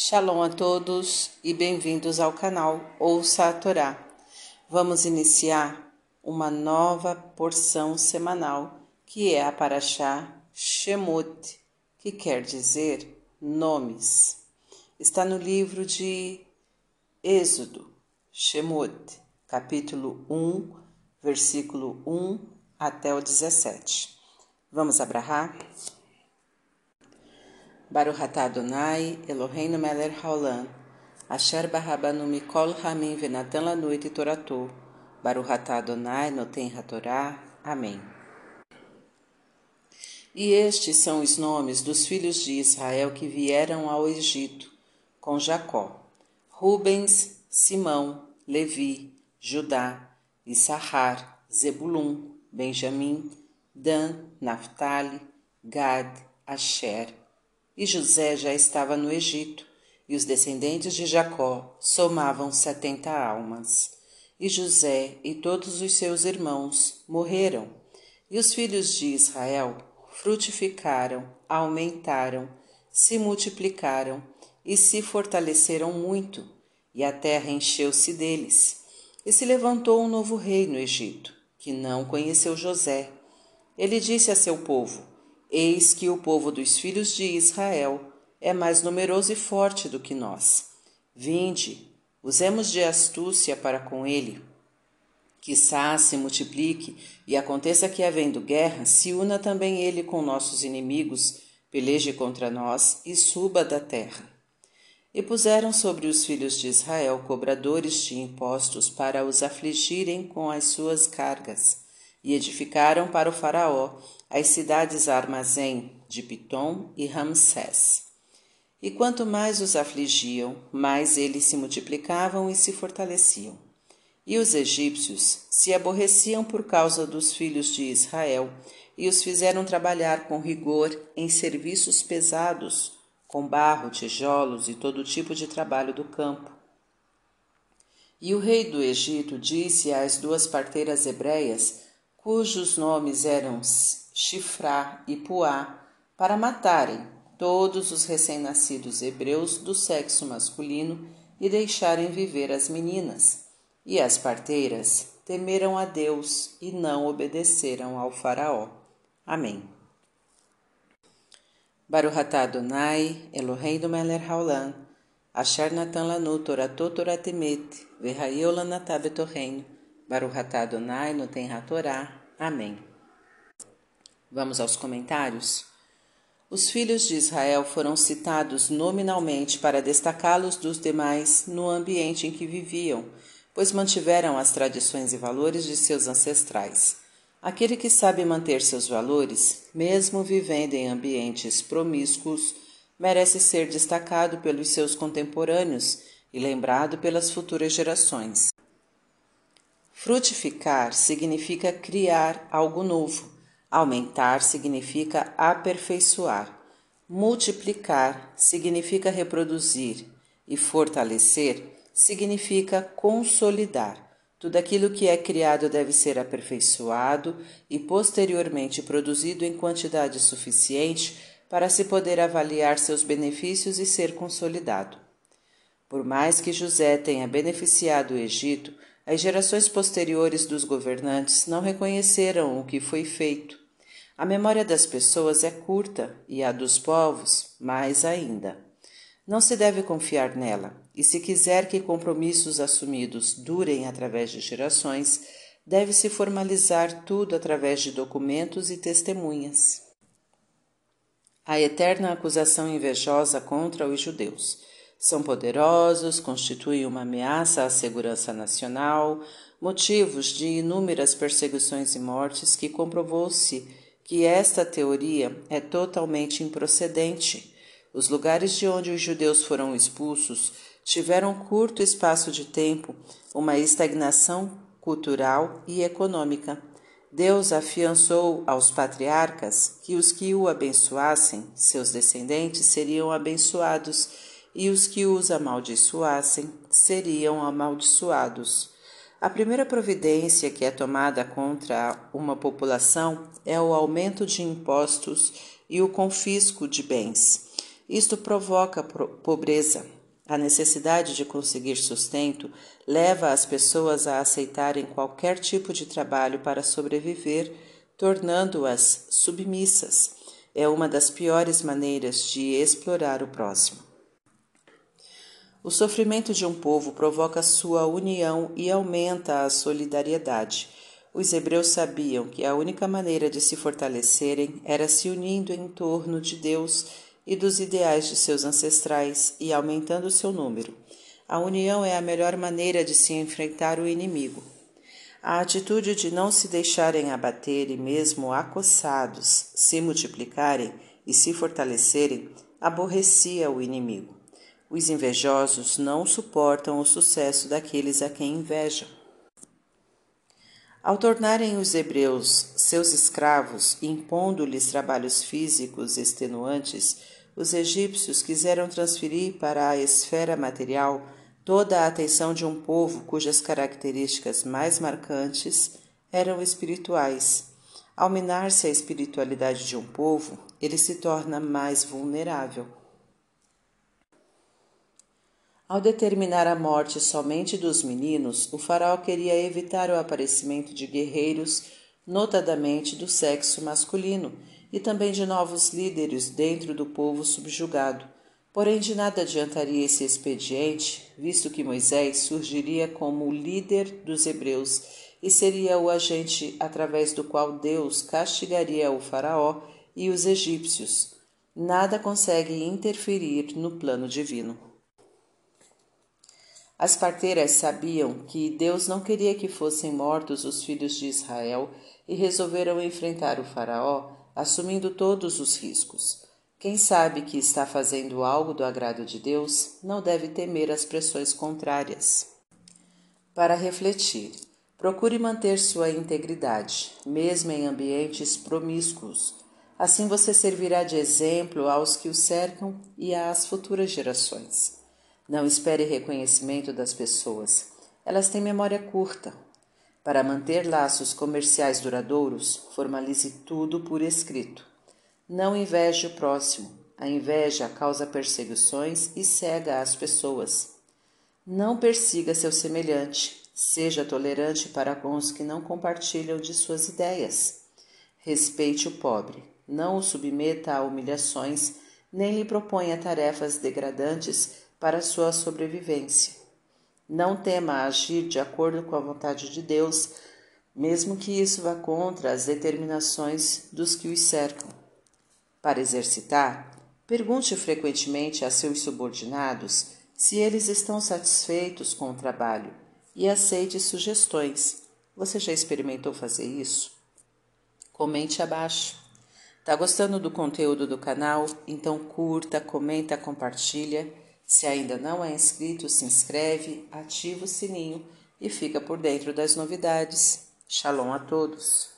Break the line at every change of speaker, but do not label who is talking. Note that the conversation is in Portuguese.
Shalom a todos e bem-vindos ao canal Ouça a Torá. Vamos iniciar uma nova porção semanal que é a Paraxá Shemot, que quer dizer nomes. Está no livro de Êxodo, Shemot, capítulo 1, versículo 1 até o 17. Vamos abrahar? Baruch atah Adonai, Eloheinu melech haolam, asher barabanu mikol hamim venatan lanu et toratou, Baruch atah Adonai noten hatorá. Amém. E estes são os nomes dos filhos de Israel que vieram ao Egito, com Jacó: Rubens, Simão, Levi, Judá, Issachar, Zebulun, Benjamim, Dan, Naphtali, Gad, Asher, e José já estava no Egito, e os descendentes de Jacó somavam setenta almas. E José e todos os seus irmãos morreram, e os filhos de Israel frutificaram, aumentaram, se multiplicaram e se fortaleceram muito, e a terra encheu-se deles. E se levantou um novo rei no Egito, que não conheceu José. Ele disse a seu povo: Eis que o povo dos filhos de Israel é mais numeroso e forte do que nós. Vinde, usemos de astúcia para com ele. Quizá se multiplique e aconteça que, havendo guerra, se una também ele com nossos inimigos, peleje contra nós e suba da terra. E puseram sobre os filhos de Israel cobradores de impostos para os afligirem com as suas cargas, e edificaram para o Faraó as cidades armazém de Pitom e Ramsés. E quanto mais os afligiam, mais eles se multiplicavam e se fortaleciam. E os egípcios se aborreciam por causa dos filhos de Israel e os fizeram trabalhar com rigor em serviços pesados, com barro, tijolos e todo tipo de trabalho do campo. E o rei do Egito disse às duas parteiras hebreias, cujos nomes eram Chifrá e Puá, para matarem todos os recém-nascidos hebreus do sexo masculino e deixarem viver as meninas. E as parteiras temeram a Deus e não obedeceram ao Faraó. Amém. Baruch atah Adonai, Eloheinu melech haolam, asher natan lanu toratot toratemet, betorreino, Baruch atah Adonai noten hatorá. Amém. Vamos aos comentários? Os filhos de Israel foram citados nominalmente para destacá-los dos demais no ambiente em que viviam, pois mantiveram as tradições e valores de seus ancestrais. Aquele que sabe manter seus valores, mesmo vivendo em ambientes promíscuos, merece ser destacado pelos seus contemporâneos e lembrado pelas futuras gerações. Frutificar significa criar algo novo Aumentar significa aperfeiçoar. Multiplicar significa reproduzir. E fortalecer significa consolidar. Tudo aquilo que é criado deve ser aperfeiçoado e posteriormente produzido em quantidade suficiente para se poder avaliar seus benefícios e ser consolidado. Por mais que José tenha beneficiado o Egito, as gerações posteriores dos governantes não reconheceram o que foi feito. A memória das pessoas é curta e a dos povos mais ainda. Não se deve confiar nela, e se quiser que compromissos assumidos durem através de gerações, deve-se formalizar tudo através de documentos e testemunhas. A eterna acusação invejosa contra os judeus são poderosos, constituem uma ameaça à segurança nacional, motivos de inúmeras perseguições e mortes que comprovou-se que esta teoria é totalmente improcedente. Os lugares de onde os judeus foram expulsos tiveram curto espaço de tempo uma estagnação cultural e econômica. Deus afiançou aos patriarcas que os que o abençoassem, seus descendentes, seriam abençoados e os que os amaldiçoassem seriam amaldiçoados. A primeira providência que é tomada contra uma população é o aumento de impostos e o confisco de bens. Isto provoca pobreza. A necessidade de conseguir sustento leva as pessoas a aceitarem qualquer tipo de trabalho para sobreviver, tornando-as submissas. É uma das piores maneiras de explorar o próximo. O sofrimento de um povo provoca sua união e aumenta a solidariedade. Os hebreus sabiam que a única maneira de se fortalecerem era se unindo em torno de Deus e dos ideais de seus ancestrais e aumentando seu número. A união é a melhor maneira de se enfrentar o inimigo. A atitude de não se deixarem abater e mesmo acossados se multiplicarem e se fortalecerem aborrecia o inimigo. Os invejosos não suportam o sucesso daqueles a quem invejam. Ao tornarem os hebreus seus escravos, impondo-lhes trabalhos físicos extenuantes, os egípcios quiseram transferir para a esfera material toda a atenção de um povo cujas características mais marcantes eram espirituais. Ao minar-se a espiritualidade de um povo, ele se torna mais vulnerável. Ao determinar a morte somente dos meninos, o faraó queria evitar o aparecimento de guerreiros, notadamente do sexo masculino, e também de novos líderes dentro do povo subjugado. Porém, de nada adiantaria esse expediente, visto que Moisés surgiria como o líder dos hebreus e seria o agente através do qual Deus castigaria o Faraó e os egípcios. Nada consegue interferir no plano divino. As parteiras sabiam que Deus não queria que fossem mortos os filhos de Israel e resolveram enfrentar o Faraó, assumindo todos os riscos. Quem sabe que está fazendo algo do agrado de Deus não deve temer as pressões contrárias. Para refletir, procure manter sua integridade, mesmo em ambientes promíscuos. Assim você servirá de exemplo aos que o cercam e às futuras gerações. Não espere reconhecimento das pessoas. Elas têm memória curta. Para manter laços comerciais duradouros, formalize tudo por escrito. Não inveje o próximo. A inveja causa perseguições e cega as pessoas. Não persiga seu semelhante. Seja tolerante para com os que não compartilham de suas ideias. Respeite o pobre. Não o submeta a humilhações, nem lhe proponha tarefas degradantes para sua sobrevivência. Não tema agir de acordo com a vontade de Deus, mesmo que isso vá contra as determinações dos que os cercam. Para exercitar, pergunte frequentemente a seus subordinados se eles estão satisfeitos com o trabalho e aceite sugestões. Você já experimentou fazer isso? Comente abaixo. Tá gostando do conteúdo do canal? Então curta, comenta, compartilha se ainda não é inscrito, se inscreve, ativa o sininho e fica por dentro das novidades. Shalom a todos!